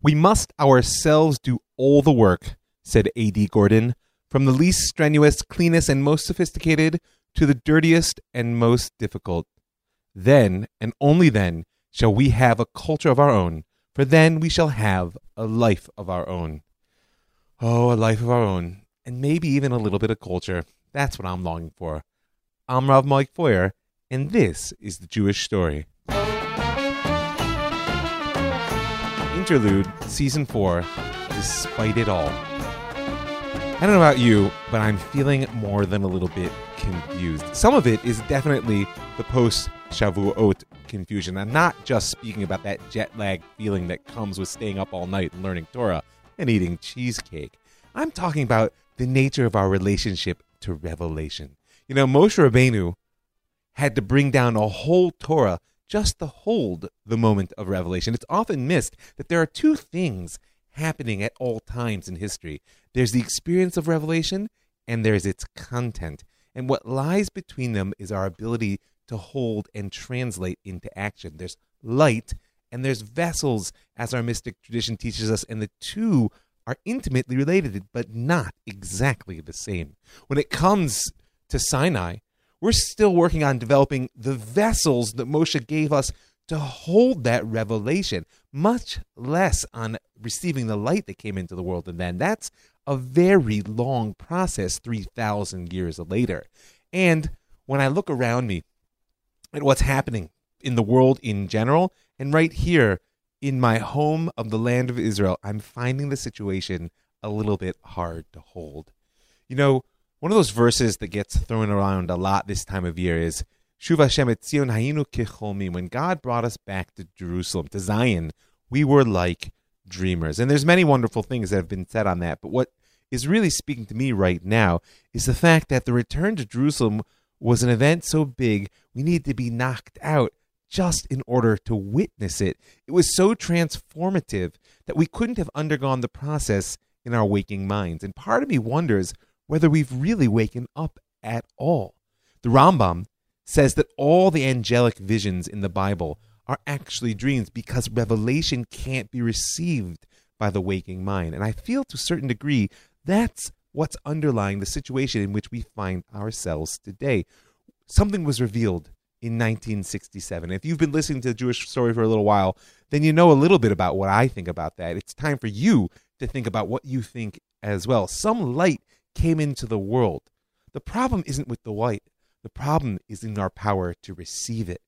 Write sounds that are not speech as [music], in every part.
We must ourselves do all the work, said A.D. Gordon, from the least strenuous, cleanest, and most sophisticated to the dirtiest and most difficult. Then, and only then, shall we have a culture of our own, for then we shall have a life of our own. Oh, a life of our own, and maybe even a little bit of culture. That's what I'm longing for. I'm Rav Mike Feuer, and this is the Jewish Story. Interlude, Season 4, Despite It All. I don't know about you, but I'm feeling more than a little bit confused. Some of it is definitely the post Shavuot confusion. I'm not just speaking about that jet lag feeling that comes with staying up all night and learning Torah and eating cheesecake. I'm talking about the nature of our relationship to revelation. You know, Moshe Rabbeinu had to bring down a whole Torah just to hold the moment of revelation. It's often missed that there are two things happening at all times in history there's the experience of revelation, and there's its content. And what lies between them is our ability to hold and translate into action. There's light and there's vessels, as our mystic tradition teaches us, and the two are intimately related, but not exactly the same. When it comes to Sinai, we're still working on developing the vessels that Moshe gave us to hold that revelation, much less on receiving the light that came into the world. And then that's a very long process 3,000 years later. And when I look around me at what's happening in the world in general, and right here in my home of the land of Israel, I'm finding the situation a little bit hard to hold. You know, one of those verses that gets thrown around a lot this time of year is Shuv Hashem et Zion hayinu kecholmim. When God brought us back to Jerusalem, to Zion, we were like dreamers. And there's many wonderful things that have been said on that. But what is really speaking to me right now is the fact that the return to Jerusalem was an event so big we needed to be knocked out just in order to witness it. It was so transformative that we couldn't have undergone the process in our waking minds. And part of me wonders whether we've really waken up at all. The Rambam says that all the angelic visions in the Bible are actually dreams because revelation can't be received by the waking mind. And I feel to a certain degree that's what's underlying the situation in which we find ourselves today. Something was revealed in 1967. If you've been listening to the Jewish story for a little while, then you know a little bit about what I think about that. It's time for you to think about what you think as well. Some light came into the world. The problem isn't with the light, The problem is in our power to receive it.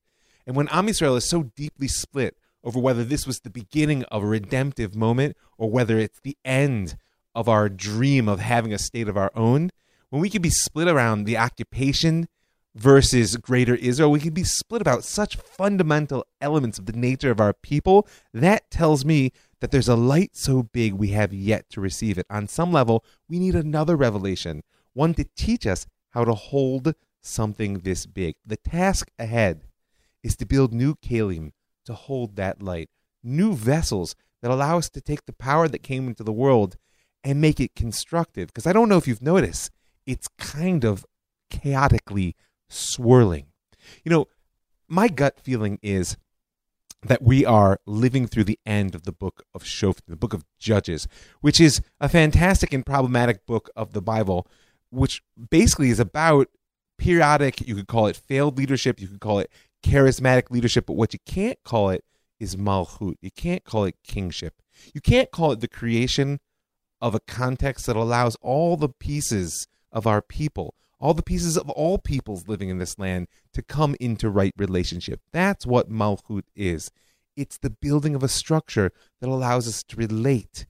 And when Am Yisrael is so deeply split over whether this was the beginning of a redemptive moment or whether it's the end of our dream of having a state of our own, when we can be split around the occupation versus greater Israel, we can be split about such fundamental elements of the nature of our people. That tells me that there's a light so big we have yet to receive it. On some level, we need another revelation, one to teach us how to hold something this big. The task ahead is to build new kalim to hold that light, new vessels that allow us to take the power that came into the world and make it constructive. Because I don't know if you've noticed, it's kind of chaotically swirling. You know, my gut feeling is that we are living through the end of the book of Shoftim, the book of Judges, which is a fantastic and problematic book of the Bible, which basically is about periodic, you could call it failed leadership, you could call it charismatic leadership, but what you can't call it is malchut. You can't call it kingship. You can't call it the creation of a context that allows all the pieces of our people, all the pieces of all peoples living in this land to come into right relationship. That's what Malchut is. It's the building of a structure that allows us to relate.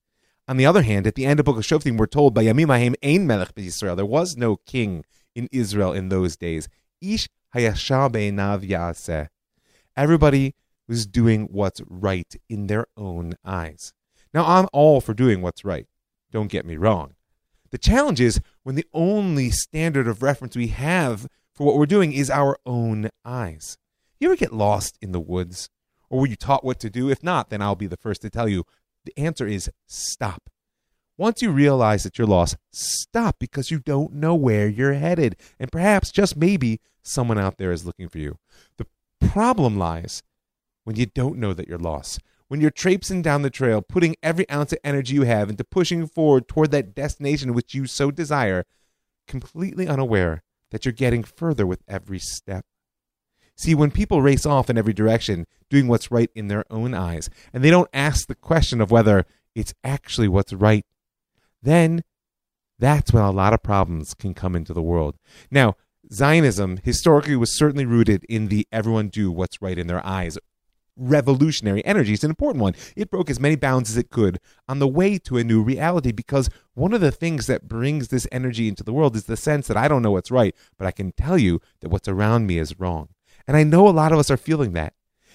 On the other hand, at the end of Book of Shoftim, we're told by Yamim Haim Ein Melech Israel. There was no king in Israel in those days. Ish Hayashah Be'enav Yaseh. Everybody was doing what's right in their own eyes. Now, I'm all for doing what's right. Don't get me wrong. The challenge is when the only standard of reference we have for what we're doing is our own eyes. You ever get lost in the woods? Or were you taught what to do? If not, then I'll be the first to tell you. The answer is stop. Once you realize that you're lost, stop because you don't know where you're headed. And perhaps, just maybe, someone out there is looking for you. The problem lies when you don't know that you're lost, when you're traipsing down the trail, putting every ounce of energy you have into pushing forward toward that destination which you so desire, completely unaware that you're getting further with every step. See, when people race off in every direction, doing what's right in their own eyes, and they don't ask the question of whether it's actually what's right, then that's when a lot of problems can come into the world. Now, Zionism historically was certainly rooted in the everyone do what's right in their eyes. Revolutionary energy is an important one. It broke as many bounds as it could on the way to a new reality because one of the things that brings this energy into the world is the sense that I don't know what's right, but I can tell you that what's around me is wrong. And I know a lot of us are feeling that.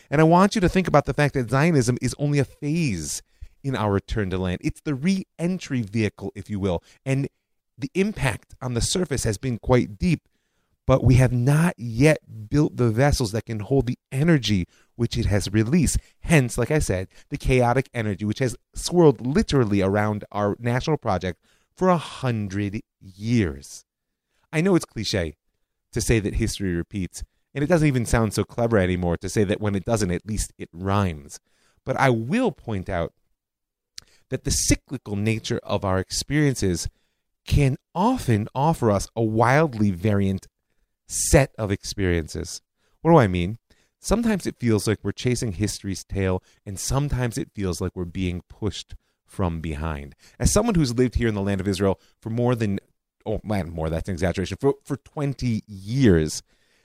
And I want you to think about the fact that Zionism is only a phase in our return to land. It's the re entry vehicle, if you will. And the impact on the surface has been quite deep, but we have not yet built the vessels that can hold the energy which it has released. Hence, like I said, the chaotic energy which has swirled literally around our national project for a hundred years. I know it's cliche to say that history repeats, and it doesn't even sound so clever anymore to say that when it doesn't, at least it rhymes. But I will point out that the cyclical nature of our experiences can often offer us a wildly variant set of experiences. What do I mean? Sometimes it feels like we're chasing history's tail, and sometimes it feels like we're being pushed from behind. As someone who's lived here in the land of Israel for more than, oh man, more, that's an exaggeration, for, for 20 years,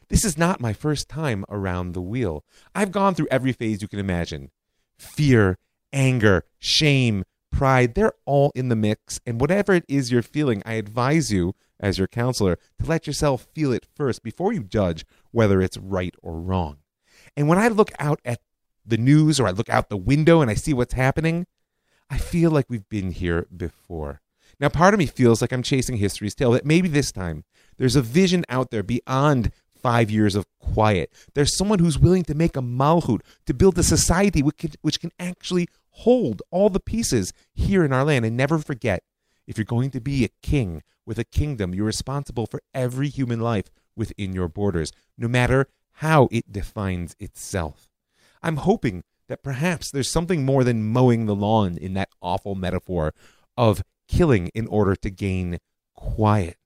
this is not my first time around the wheel. I've gone through every phase you can imagine fear, anger, shame, pride, they're all in the mix. And whatever it is you're feeling, I advise you, as your counselor, to let yourself feel it first before you judge whether it's right or wrong. And when I look out at the news or I look out the window and I see what's happening, I feel like we've been here before. Now, part of me feels like I'm chasing history's tail, that maybe this time there's a vision out there beyond five years of quiet. There's someone who's willing to make a malhut, to build a society which can, which can actually hold all the pieces here in our land. And never forget, if you're going to be a king with a kingdom, you're responsible for every human life within your borders, no matter how it defines itself. I'm hoping that perhaps there's something more than mowing the lawn in that awful metaphor of killing in order to gain quiet.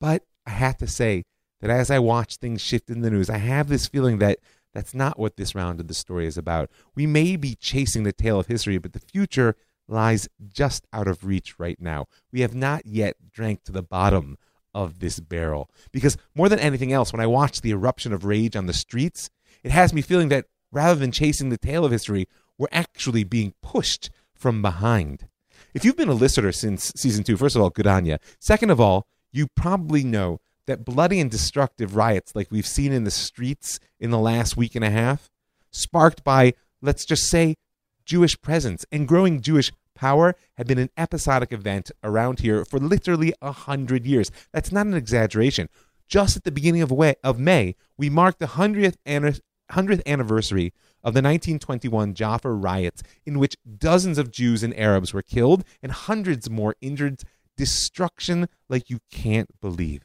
But I have to say that as I watch things shift in the news, I have this feeling that that's not what this round of the story is about. We may be chasing the tail of history, but the future lies just out of reach right now. We have not yet drank to the bottom of this barrel. Because more than anything else, when I watch the eruption of rage on the streets, it has me feeling that rather than chasing the tail of history, we're actually being pushed from behind. If you've been a listener since season two, first of all, good on you. Second of all, you probably know that bloody and destructive riots like we've seen in the streets in the last week and a half, sparked by, let's just say, Jewish presence and growing Jewish power, had been an episodic event around here for literally a hundred years. That's not an exaggeration. Just at the beginning of, May, we marked the 100th, 100th anniversary of the 1921 Jaffa riots, in which dozens of Jews and Arabs were killed and hundreds more injured. Destruction like you can't believe.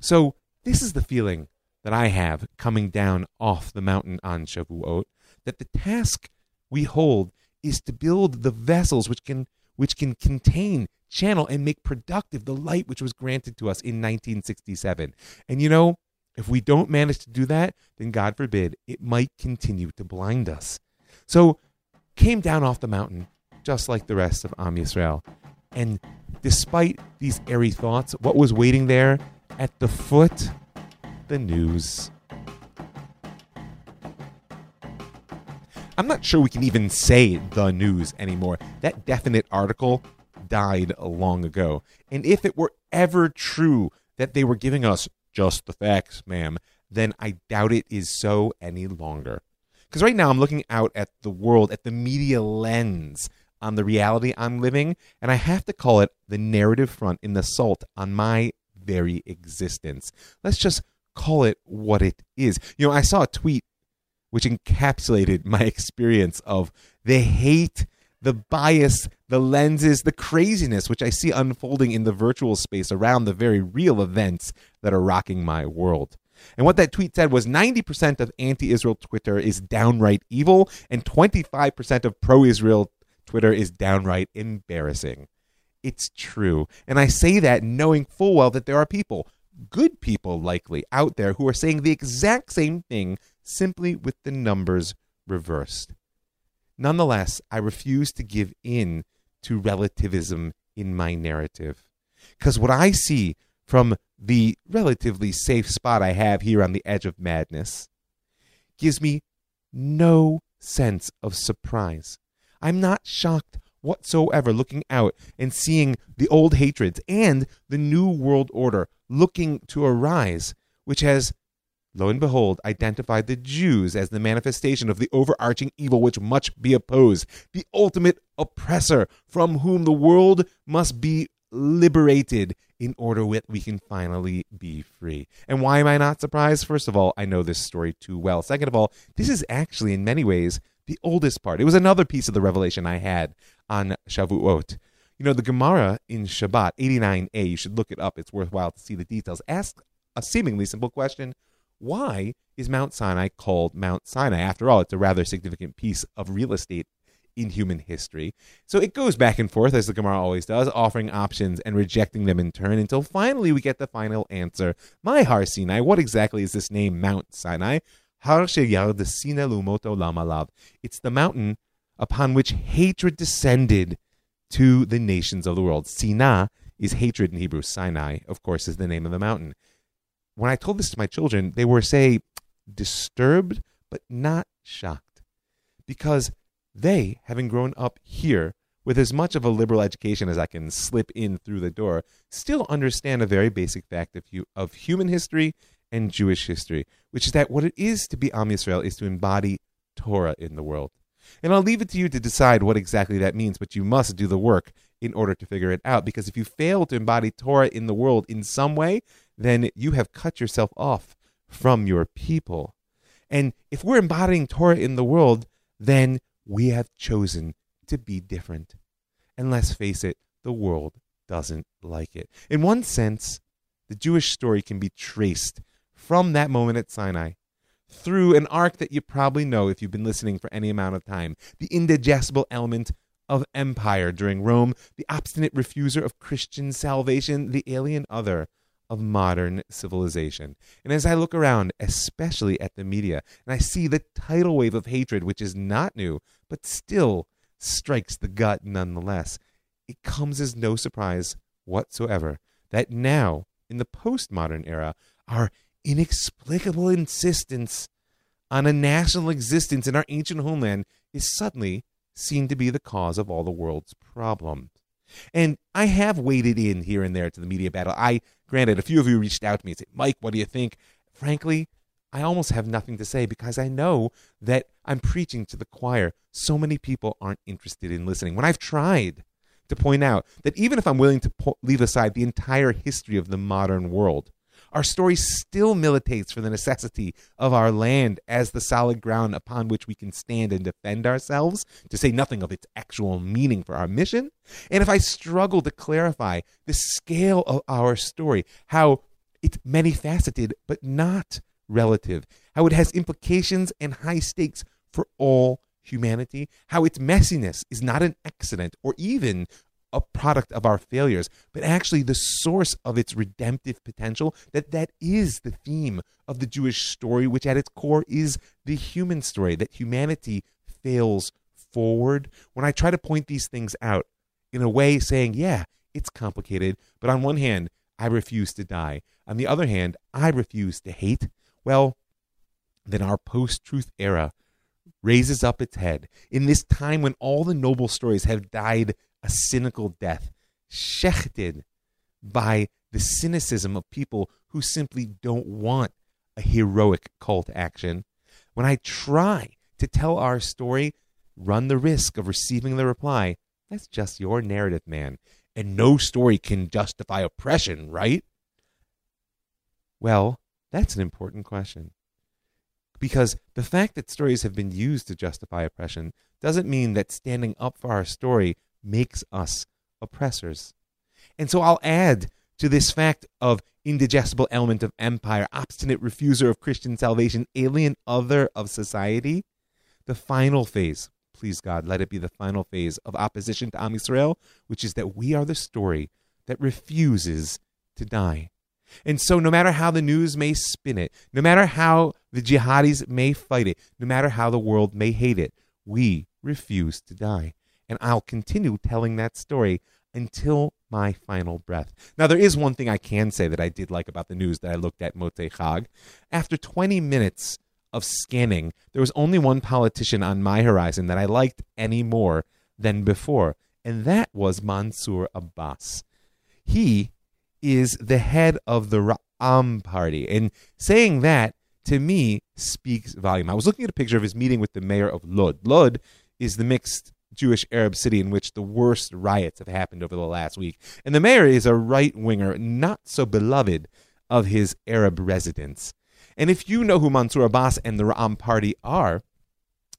So this is the feeling that I have coming down off the mountain on Shavuot, that the task we hold is to build the vessels which can which can contain, channel, and make productive the light which was granted to us in 1967. And you know, if we don't manage to do that, then God forbid, it might continue to blind us. So came down off the mountain, just like the rest of Am Yisrael. And despite these airy thoughts, what was waiting there at the foot, the news. I'm not sure we can even say the news anymore. That definite article died long ago. And if it were ever true that they were giving us just the facts, ma'am, then I doubt it is so any longer. Because right now I'm looking out at the world, at the media lens on the reality I'm living, and I have to call it the narrative front in the salt on my very existence. Let's just call it what it is. You know, I saw a tweet which encapsulated my [laughs] experience of the hate, the bias, the lenses, the craziness which I see unfolding in the virtual space around the very real events that are rocking my world. And what that tweet said was 90% of anti Israel Twitter is downright evil, and 25% of pro Israel Twitter is downright embarrassing. It's true. And I say that knowing full well that there are people, good people likely, out there who are saying the exact same thing, simply with the numbers reversed. Nonetheless, I refuse to give in to relativism in my narrative. Because what I see from the relatively safe spot I have here on the edge of madness gives me no sense of surprise. I'm not shocked whatsoever looking out and seeing the old hatreds and the new world order looking to arise, which has, lo and behold, identified the Jews as the manifestation of the overarching evil which must be opposed, the ultimate oppressor from whom the world must be liberated in order that we can finally be free. And why am I not surprised? First of all, I know this story too well. Second of all, this is actually in many ways the oldest part. It was another piece of the revelation I had on Shavuot. You know, the Gemara in Shabbat 89a, you should look it up. It's worthwhile to see the details. Ask a seemingly simple question Why is Mount Sinai called Mount Sinai? After all, it's a rather significant piece of real estate in human history. So it goes back and forth, as the Gemara always does, offering options and rejecting them in turn until finally we get the final answer. My Har Sinai, what exactly is this name, Mount Sinai? Har Sheyard Sina Lumoto Lamalav. It's the mountain upon which hatred descended to the nations of the world. Sina is hatred in Hebrew. Sinai, of course, is the name of the mountain. When I told this to my children, they were, say, disturbed, but not shocked. Because they, having grown up here with as much of a liberal education as I can slip in through the door, still understand a very basic fact of, of human history and Jewish history, which is that what it is to be Am Yisrael is to embody Torah in the world. And I'll leave it to you to decide what exactly that means, but you must do the work in order to figure it out. Because if you fail to embody Torah in the world in some way, then you have cut yourself off from your people. And if we're embodying Torah in the world, then we have chosen to be different. And let's face it, the world doesn't like it. In one sense, the Jewish story can be traced from that moment at Sinai through an arc that you probably know if you've been listening for any amount of time the indigestible element of empire during Rome, the obstinate refuser of Christian salvation, the alien other of modern civilization. And as I look around, especially at the media, and I see the tidal wave of hatred, which is not new, but still strikes the gut nonetheless, it comes as no surprise whatsoever that now, in the postmodern era, our inexplicable insistence on a national existence in our ancient homeland is suddenly seen to be the cause of all the world's problems. And I have waded in here and there to the media battle. I, granted, a few of you reached out to me and said, Mike, what do you think? Frankly, I almost have nothing to say because I know that I'm preaching to the choir. So many people aren't interested in listening. When I've tried to point out that even if I'm willing to po- leave aside the entire history of the modern world, our story still militates for the necessity of our land as the solid ground upon which we can stand and defend ourselves, to say nothing of its actual meaning for our mission. And if I struggle to clarify the scale of our story, how it's many faceted but not relative, how it has implications and high stakes for all humanity, how its messiness is not an accident or even a product of our failures, but actually the source of its redemptive potential, that that is the theme of the Jewish story, which at its core is the human story, that humanity fails forward. When I try to point these things out in a way saying, yeah, it's complicated, but on one hand, I refuse to die. On the other hand, I refuse to hate. Well, then our post truth era raises up its head in this time when all the noble stories have died a cynical death, shechted by the cynicism of people who simply don't want a heroic call to action. When I try to tell our story, run the risk of receiving the reply, that's just your narrative, man. And no story can justify oppression, right? Well, that's an important question. Because the fact that stories have been used to justify oppression doesn't mean that standing up for our story makes us oppressors. And so I'll add to this fact of indigestible element of empire, obstinate refuser of Christian salvation, alien other of society. The final phase, please God, let it be the final phase of opposition to Am Yisrael, which is that we are the story that refuses to die. And so, no matter how the news may spin it, no matter how the jihadis may fight it, no matter how the world may hate it, we refuse to die. And I'll continue telling that story until my final breath. Now, there is one thing I can say that I did like about the news that I looked at Motzei Chag. After 20 minutes of scanning, there was only one politician on my horizon that I liked any more than before, and that was Mansour Abbas. He is the head of the Ra'am party, and saying that to me speaks volume. I was looking at a picture of his meeting with the mayor of Lod. Lod is the mixed Jewish Arab city in which the worst riots have happened over the last week. And the mayor is a right winger, not so beloved of his Arab residents. And if you know who Mansour Abbas and the Ra'am party are,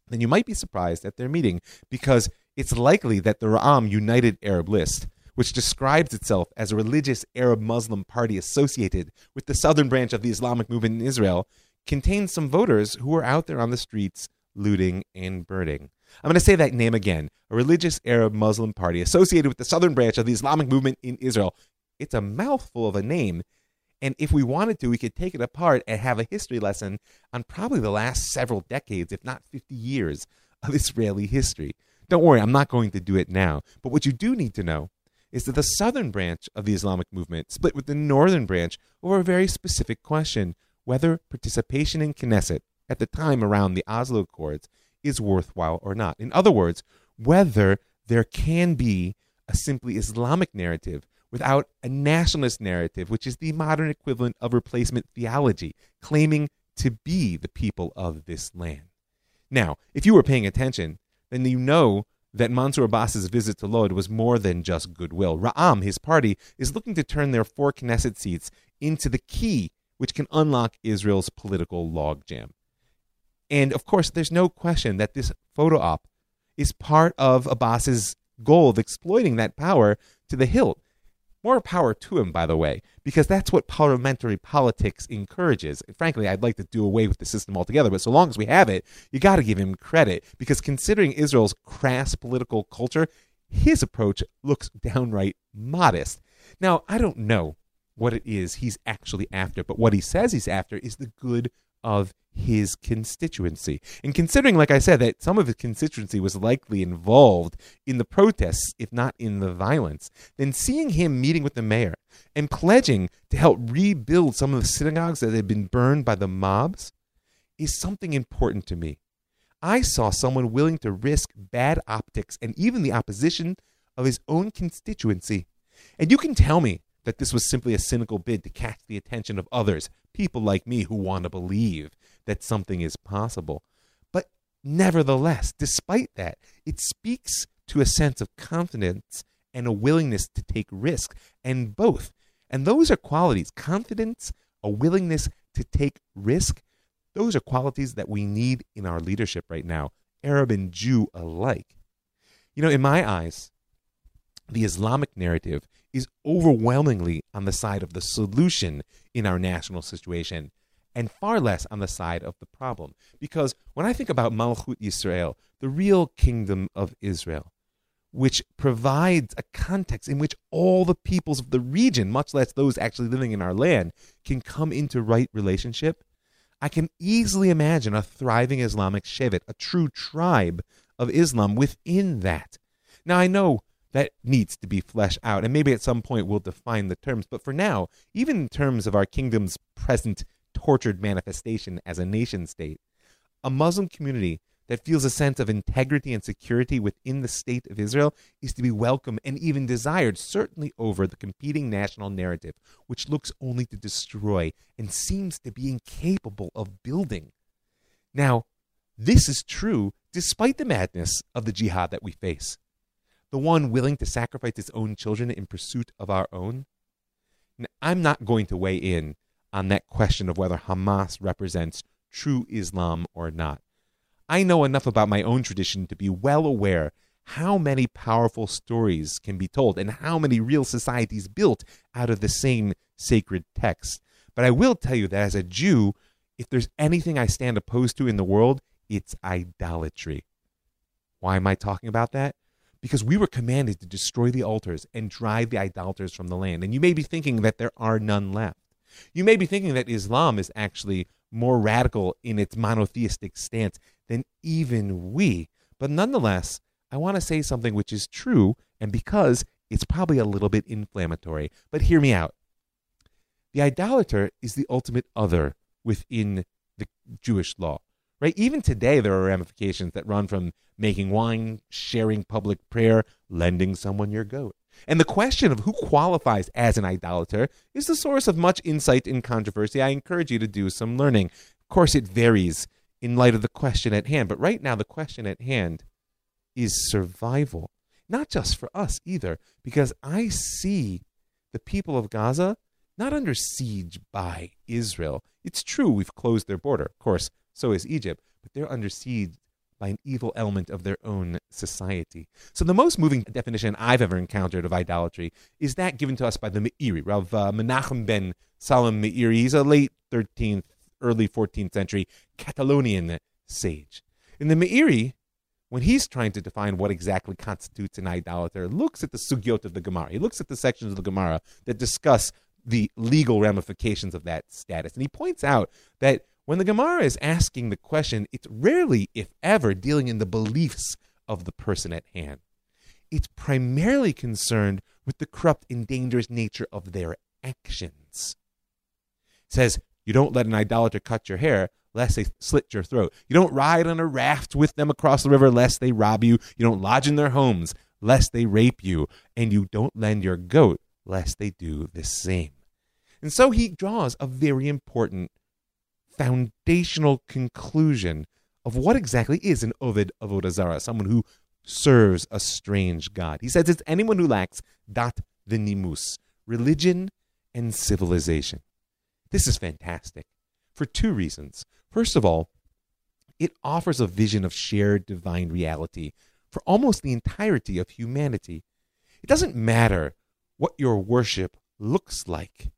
then you might be surprised at their meeting because it's likely that the Ra'am United Arab List, which describes itself as a religious Arab Muslim party associated with the southern branch of the Islamic movement in Israel, contains some voters who are out there on the streets looting and burning. I'm going to say that name again a religious Arab Muslim party associated with the southern branch of the Islamic movement in Israel. It's a mouthful of a name. And if we wanted to, we could take it apart and have a history lesson on probably the last several decades, if not 50 years, of Israeli history. Don't worry, I'm not going to do it now. But what you do need to know is that the southern branch of the Islamic movement split with the northern branch over a very specific question whether participation in Knesset at the time around the Oslo Accords is worthwhile or not. In other words, whether there can be a simply Islamic narrative without a nationalist narrative, which is the modern equivalent of replacement theology, claiming to be the people of this land. Now, if you were paying attention, then you know that Mansour Abbas's visit to Lod was more than just goodwill. Ra'am, his party, is looking to turn their four Knesset seats into the key which can unlock Israel's political logjam. And of course, there's no question that this photo op is part of Abbas's goal of exploiting that power to the hilt. More power to him, by the way, because that's what parliamentary politics encourages. And frankly, I'd like to do away with the system altogether, but so long as we have it, you got to give him credit because considering Israel's crass political culture, his approach looks downright modest. Now, I don't know what it is he's actually after, but what he says he's after is the good of his constituency. And considering, like I said, that some of his constituency was likely involved in the protests, if not in the violence, then seeing him meeting with the mayor and pledging to help rebuild some of the synagogues that had been burned by the mobs is something important to me. I saw someone willing to risk bad optics and even the opposition of his own constituency. And you can tell me that this was simply a cynical bid to catch the attention of others, people like me who want to believe that something is possible. But nevertheless, despite that, it speaks to a sense of confidence and a willingness to take risks, and both. And those are qualities confidence, a willingness to take risk. Those are qualities that we need in our leadership right now, Arab and Jew alike. You know, in my eyes, the Islamic narrative is overwhelmingly on the side of the solution in our national situation and far less on the side of the problem. Because when I think about Malchut Yisrael, the real kingdom of Israel, which provides a context in which all the peoples of the region, much less those actually living in our land, can come into right relationship, I can easily imagine a thriving Islamic Shevet, a true tribe of Islam within that. Now, I know that needs to be fleshed out. And maybe at some point we'll define the terms. But for now, even in terms of our kingdom's present tortured manifestation as a nation state, a Muslim community that feels a sense of integrity and security within the state of Israel is to be welcome and even desired, certainly over the competing national narrative, which looks only to destroy and seems to be incapable of building. Now, this is true despite the madness of the jihad that we face the one willing to sacrifice his own children in pursuit of our own? I'm not going to weigh in on that question of whether Hamas represents true Islam or not. I know enough about my own tradition to be well aware how many powerful stories can be told and how many real societies built out of the same sacred text. But I will tell you that as a Jew, if there's anything I stand opposed to in the world, it's idolatry. Why am I talking about that? Because we were commanded to destroy the altars and drive the idolaters from the land. And you may be thinking that there are none left. You may be thinking that Islam is actually more radical in its monotheistic stance than even we. But nonetheless, I want to say something which is true, and because it's probably a little bit inflammatory. But hear me out. The idolater is the ultimate other within the Jewish law right? Even today, there are ramifications that run from making wine, sharing public prayer, lending someone your goat. And the question of who qualifies as an idolater is the source of much insight and controversy. I encourage you to do some learning. Of course, it varies in light of the question at hand, but right now, the question at hand is survival. Not just for us either, because I see the people of Gaza not under siege by Israel. It's true we've closed their border. Of course, so is Egypt, but they're under siege by an evil element of their own society. So the most moving definition I've ever encountered of idolatry is that given to us by the Meiri, Rav uh, Menachem ben Salom Meiri. He's a late 13th, early 14th century Catalonian sage. In the Meiri, when he's trying to define what exactly constitutes an idolater, looks at the sugyot of the Gemara. He looks at the sections of the Gemara that discuss the legal ramifications of that status. And he points out that when the Gemara is asking the question, it's rarely, if ever, dealing in the beliefs of the person at hand. It's primarily concerned with the corrupt and dangerous nature of their actions. It says, you don't let an idolater cut your hair lest they slit your throat. You don't ride on a raft with them across the river lest they rob you. You don't lodge in their homes lest they rape you. And you don't lend your goat lest they do the same. And so he draws a very important foundational conclusion of what exactly is an Ovid Avodah Zarah, someone who serves a strange God. He says it's anyone who lacks dat v'nimus, religion and civilization. This is fantastic for two reasons. First of all, it offers a vision of shared divine reality for almost the entirety of humanity. It doesn't matter what your worship looks like.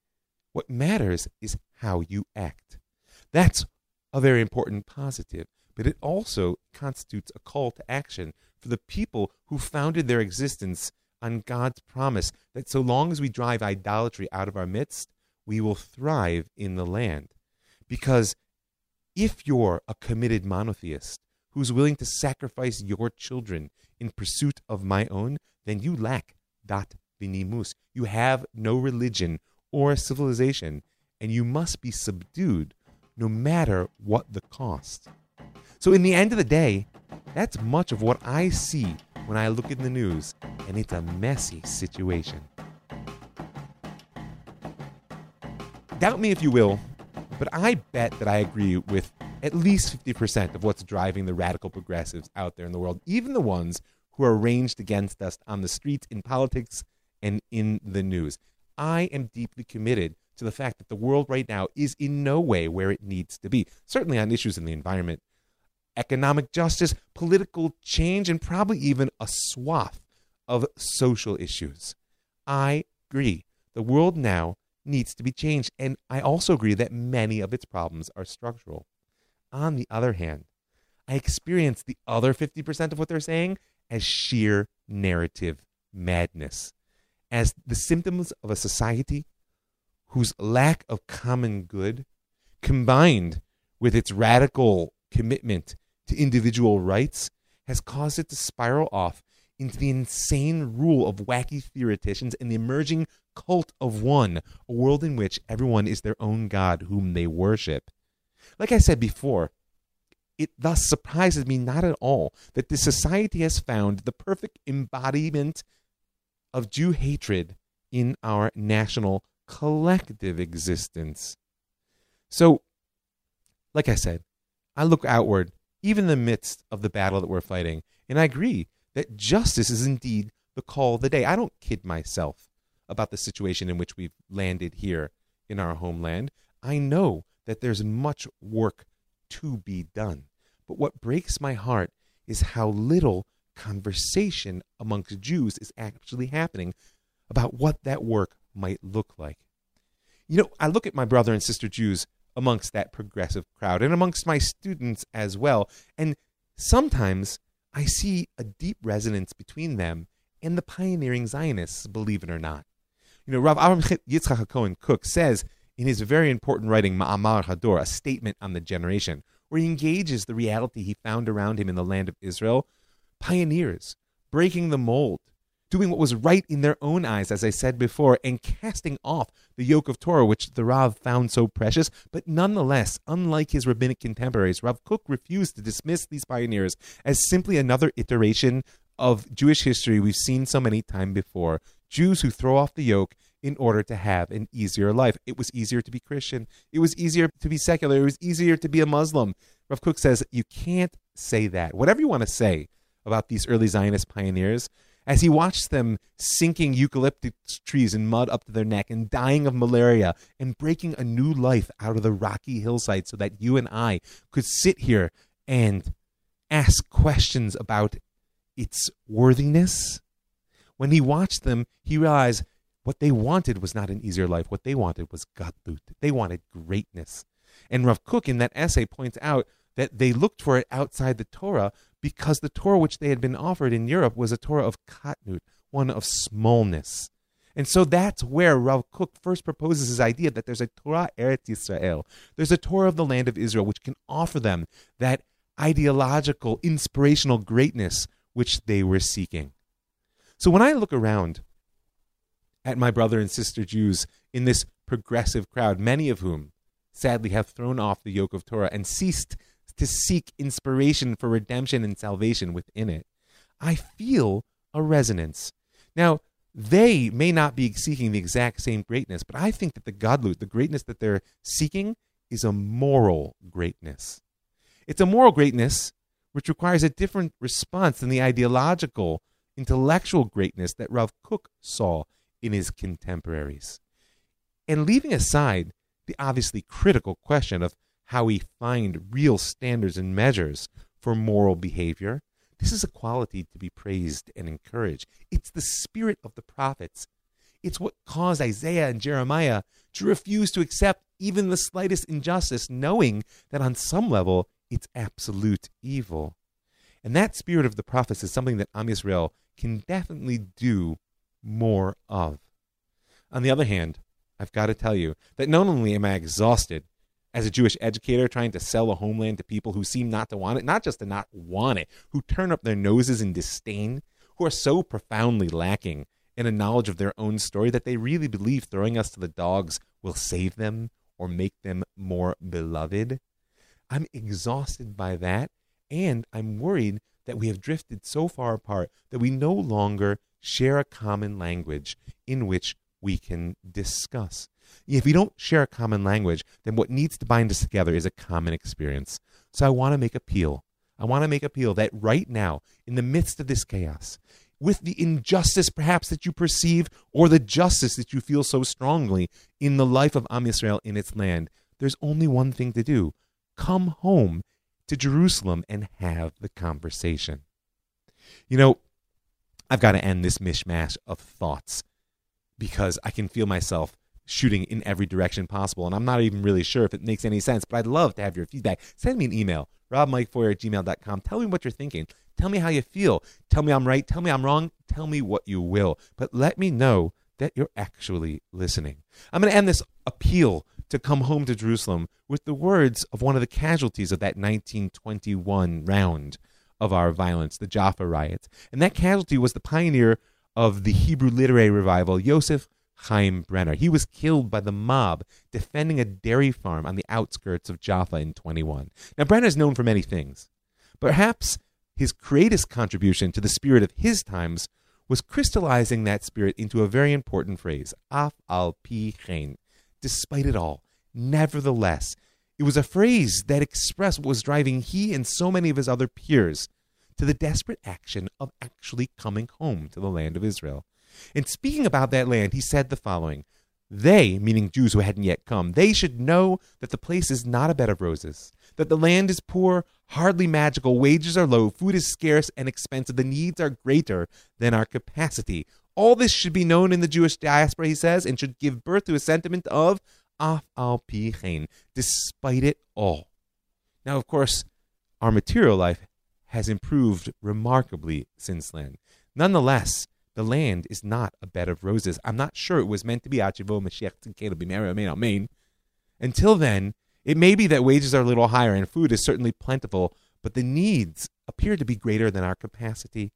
What matters is how you act. That's a very important positive, but it also constitutes a call to action for the people who founded their existence on God's promise that so long as we drive idolatry out of our midst, we will thrive in the land. Because if you're a committed monotheist who's willing to sacrifice your children in pursuit of my own, then you lack dat vinimus. You have no religion or civilization, and you must be subdued no matter what the cost. So, in the end of the day, that's much of what I see when I look in the news, and it's a messy situation. Doubt me if you will, but I bet that I agree with at least 50% of what's driving the radical progressives out there in the world, even the ones who are ranged against us on the streets, in politics, and in the news. I am deeply committed to the fact that the world right now is in no way where it needs to be, certainly on issues in the environment, economic justice, political change, and probably even a swath of social issues. I agree. The world now needs to be changed, and I also agree that many of its problems are structural. On the other hand, I experience the other 50% of what they're saying as sheer narrative madness, as the symptoms of a society whose lack of common good, combined with its radical commitment to individual rights, has caused it to spiral off into the insane rule of wacky theoreticians and the emerging cult of one, a world in which everyone is their own God whom they worship. Like I said before, it thus surprises me not at all that this society has found the perfect embodiment of Jew hatred in our national collective existence. So, like I said, I look outward, even in the midst of the battle that we're fighting, and I agree that justice is indeed the call of the day. I don't kid myself about the situation in which we've landed here in our homeland. I know that there's much work to be done. But what breaks my heart is how little conversation amongst Jews is actually happening about what that work might look like. You know, I look at my brother and sister Jews amongst that progressive crowd and amongst my students as well, and sometimes I see a deep resonance between them and the pioneering Zionists, believe it or not. You know, Rav Avram Yitzchak Cohen Kook says in his very important writing Ma'amar Hador, a statement on the generation, where he engages the reality he found around him in the land of Israel, pioneers, breaking the mold, doing what was right in their own eyes, as I said before, and casting off the yoke of Torah, which the Rav found so precious. But nonetheless, unlike his rabbinic contemporaries, Rav Kook refused to dismiss these pioneers as simply another iteration of Jewish history we've seen so many times before. Jews who throw off the yoke in order to have an easier life. It was easier to be Christian. It was easier to be secular. It was easier to be a Muslim. Rav Kook says you can't say that. Whatever you want to say about these early Zionist pioneers, as he watched them sinking eucalyptus trees in mud up to their neck and dying of malaria and breaking a new life out of the rocky hillside so that you and I could sit here and ask questions about its worthiness. When he watched them, he realized what they wanted was not an easier life. What they wanted was gadlut. They wanted greatness. And Rav Kook in that essay points out that they looked for it outside the Torah because the Torah which they had been offered in Europe was a Torah of katnut, one of smallness. And so that's where Rav Kook first proposes his idea that there's a Torah Eretz Yisrael. There's a Torah of the land of Israel which can offer them that ideological, inspirational greatness which they were seeking. So when I look around at my brother and sister Jews in this progressive crowd, many of whom sadly have thrown off the yoke of Torah and ceased to seek inspiration for redemption and salvation within it, I feel a resonance. Now, they may not be seeking the exact same greatness, but I think that the Gadlut, the greatness that they're seeking, is a moral greatness. It's a moral greatness which requires a different response than the ideological, intellectual greatness that Rav Kook saw in his contemporaries. And leaving aside the obviously critical question of how we find real standards and measures for moral behavior, this is a quality to be praised and encouraged. It's the spirit of the prophets. It's what caused Isaiah and Jeremiah to refuse to accept even the slightest injustice, knowing that on some level it's absolute evil. And that spirit of the prophets is something that Am Yisrael can definitely do more of. On the other hand, I've got to tell you that not only am I exhausted as a Jewish educator trying to sell a homeland to people who seem not to want it, not just to not want it, who turn up their noses in disdain, who are so profoundly lacking in a knowledge of their own story that they really believe throwing us to the dogs will save them or make them more beloved. I'm exhausted by that, and I'm worried that we have drifted so far apart that we no longer share a common language in which we can discuss. If we don't share a common language, then what needs to bind us together is a common experience. So I want to make appeal. I want to make appeal that right now, in the midst of this chaos, with the injustice perhaps that you perceive or the justice that you feel so strongly in the life of Am Yisrael in its land, there's only one thing to do come home to Jerusalem and have the conversation. You know, I've got to end this mishmash of thoughts because I can feel myself shooting in every direction possible. And I'm not even really sure if it makes any sense, but I'd love to have your feedback. Send me an email, ravmikefeuer at gmail.com. Tell me what you're thinking. Tell me how you feel. Tell me I'm right. Tell me I'm wrong. Tell me what you will. But let me know that you're actually listening. I'm going to end this appeal to come home to Jerusalem with the words of one of the casualties of that 1921 round of our violence, the Jaffa riots. And that casualty was the pioneer of the Hebrew literary revival, Yosef Chaim Brenner. He was killed by the mob defending a dairy farm on the outskirts of Jaffa in 21. Now, Brenner is known for many things. Perhaps his greatest contribution to the spirit of his times was crystallizing that spirit into a very important phrase, af al pi chen, despite it all, nevertheless. It was a phrase that expressed what was driving he and so many of his other peers to the desperate action of actually coming home to the land of Israel. And speaking about that land, he said the following They, meaning Jews who hadn't yet come, they should know that the place is not a bed of roses, that the land is poor, hardly magical, wages are low, food is scarce and expensive, the needs are greater than our capacity. All this should be known in the Jewish diaspora, he says, and should give birth to a sentiment of af al pi despite it all. Now, of course, our material life has improved remarkably since then. Nonetheless, the land is not a bed of roses. I'm not sure it was meant to be Achivo Mashiach Tzidkenu Amen. Until then, it may be that wages are a little higher and food is certainly plentiful, but the needs appear to be greater than our capacity.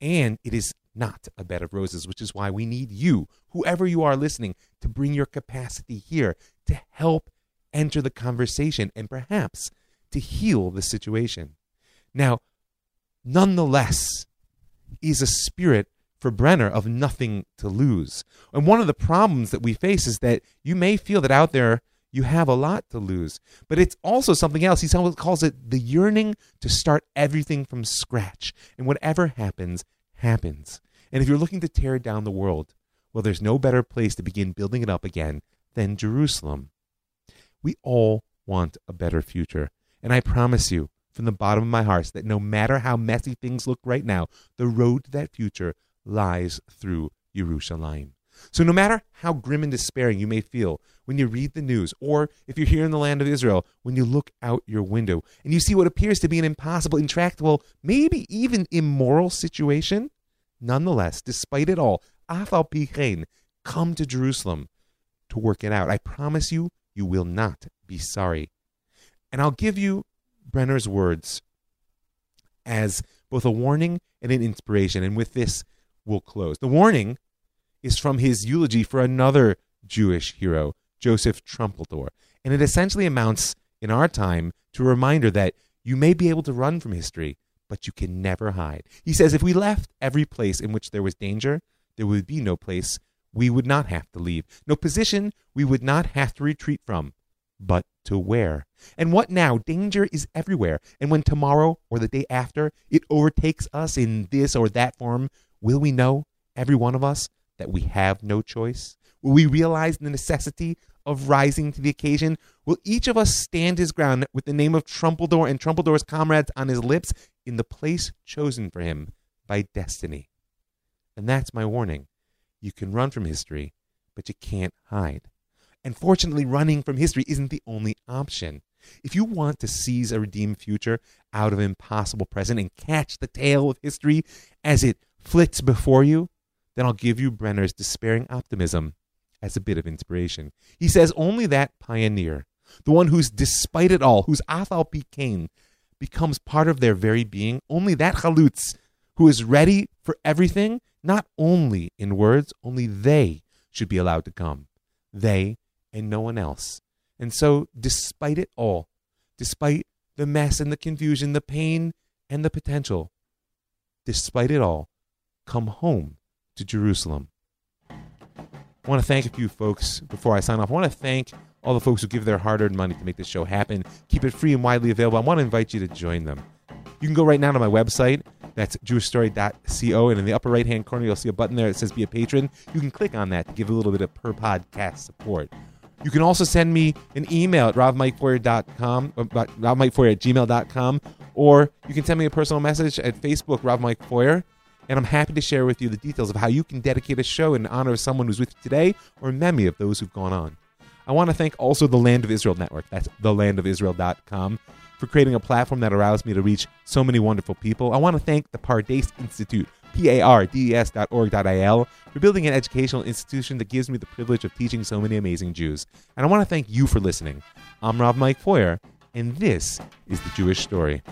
And it is not a bed of roses, which is why we need you, whoever you are listening, to bring your capacity here to help enter the conversation and perhaps to heal the situation. Now, nonetheless, is a spirit for Brenner of nothing to lose. And one of the problems that we face is that you may feel that out there you have a lot to lose, but it's also something else. He calls it the yearning to start everything from scratch. And whatever happens, happens. And if you're looking to tear down the world, well, there's no better place to begin building it up again than Jerusalem. We all want a better future. And I promise you, from the bottom of my heart, that no matter how messy things look right now, the road to that future lies through Yerushalayim. So, no matter how grim and despairing you may feel when you read the news, or if you're here in the land of Israel, when you look out your window and you see what appears to be an impossible, intractable, maybe even immoral situation, nonetheless, despite it all, Af al pi chen, come to Jerusalem to work it out. I promise you, you will not be sorry. And I'll give you Brenner's words as both a warning and an inspiration. And with this, will close. The warning is from his eulogy for another Jewish hero, Joseph Trumpeldor. And it essentially amounts in our time to a reminder that you may be able to run from history, but you can never hide. He says if we left every place in which there was danger, there would be no place we would not have to leave, no position we would not have to retreat from, but to where? And what now? Danger is everywhere. And when tomorrow or the day after it overtakes us in this or that form, Will we know, every one of us, that we have no choice? Will we realize the necessity of rising to the occasion? Will each of us stand his ground with the name of Trumpeldor and Trumpeldor's comrades on his lips in the place chosen for him by destiny? And that's my warning. You can run from history, but you can't hide. And fortunately, running from history isn't the only option. If you want to seize a redeemed future out of impossible present and catch the tail of history as it flits before you, then I'll give you Brenner's despairing optimism as a bit of inspiration. He says only that pioneer, the one who's despite it all, whose Athal Cain becomes part of their very being, only that Chalutz who is ready for everything, not only in words, only they should be allowed to come. They and no one else. And so, despite it all, despite the mess and the confusion, the pain and the potential, despite it all, come home to Jerusalem. I want to thank a few folks before I sign off. I want to thank all the folks who give their hard earned money to make this show happen, keep it free and widely available. I want to invite you to join them. You can go right now to my website. That's jewishstory.co. And in the upper right hand corner, you'll see a button there that says Be a Patron. You can click on that to give a little bit of per podcast support. You can also send me an email at ravmikefeuer.com, uh, ravmikefeuer at gmail.com, or you can send me a personal message at Facebook, Rav Mike Feuer and I'm happy to share with you the details of how you can dedicate a show in honor of someone who's with you today or in memory of those who've gone on. I want to thank also the Land of Israel Network, that's thelandofisrael.com, for creating a platform that allows me to reach so many wonderful people. I want to thank the Pardes Institute, P-A-R-D-E-S dot org dot I-L, for building an educational institution that gives me the privilege of teaching so many amazing Jews. And I want to thank you for listening. I'm Rav Mike Feuer, and this is The Jewish Story.